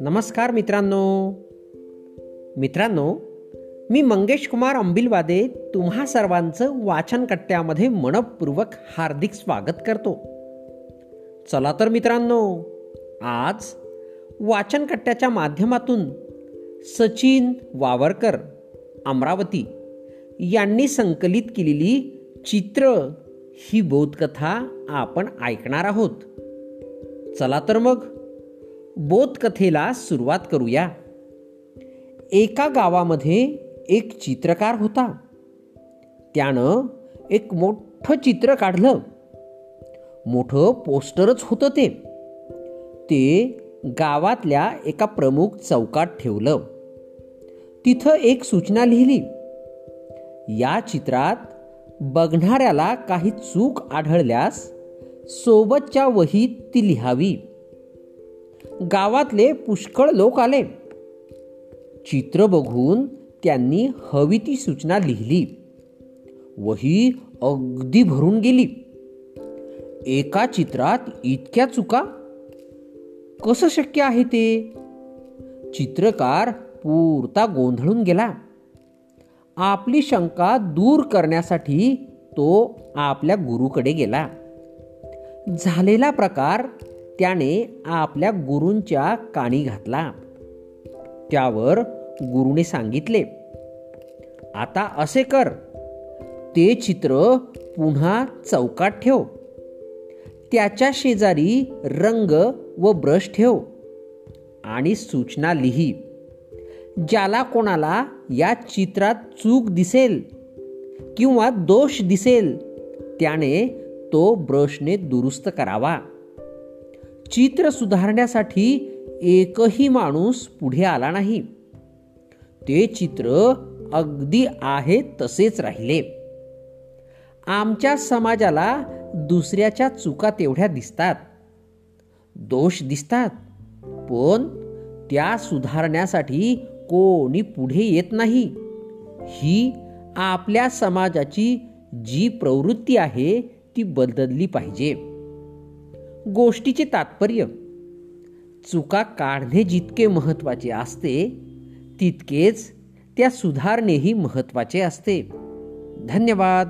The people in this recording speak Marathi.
नमस्कार मित्रांनो. मित्रांनो मी मंगेश कुमार अंबिलवादे तुम्हा सर्वांचं वाचन कट्ट्यामध्ये मनपूर्वक हार्दिक स्वागत करतो. चला तर मित्रांनो आज वाचन कट्ट्याच्या माध्यमातून सचिन वावरकर अमरावती यांनी संकलित केलेली चित्र ही बोधकथा आपण ऐकणार आहोत. चला तर मग बोधकथेला सुरुवात करूया. एका गावामध्ये एक चित्रकार होता. त्यानं एक मोठं चित्र काढलं. मोठं पोस्टरच होतं ते. ते गावातल्या एका प्रमुख चौकात ठेवलं. तिथं एक सूचना लिहिली. या चित्रात बघणाऱ्याला काही चूक आढळल्यास सोबतच्या वहीत ती लिहावी. गावातले पुष्कळ लोक आले. चित्र बघून त्यांनी हवी ती सूचना लिहिली. वही अगदी भरून गेली. एका चित्रात इतक्या चुका? कसं शक्य आहे ते? चित्रकार पुरता गोंधळून गेला. आपली शंका दूर करण्यासाठी तो आपल्या गुरुकडे गेला. झालेला प्रकार त्याने आपल्या गुरूंच्या काणी घातला. त्यावर गुरुने सांगितले आता असे कर. ते चित्र पुन्हा चौकात ठेव. त्याच्या शेजारी रंग व ब्रश ठेव आणि सूचना लिही. ज्याला कोणाला या चित्रात चूक दिसेल किंवा दोष दिसेल त्याने तो ब्रशने दुरुस्त करावा. चित्र सुधारण्यासाठी एकही माणूस पुढे आला नाही. ते चित्र अगदी आहे तसेच राहिले. आमच्या समाजाला दुसऱ्याच्या चुका तेवढ्या दिसतात. दोष दिसतात. पण त्या सुधारण्यासाठी कोणी पुढे येत नाही. ही आपल्या समाजाची जी प्रवृत्ती आहे ती बदलली पाहिजे. गोष्टीचे तात्पर्य चुका काढणे जितके महत्त्वाचे असते तितकेच त्या सुधारणेही महत्त्वाचे असते. धन्यवाद.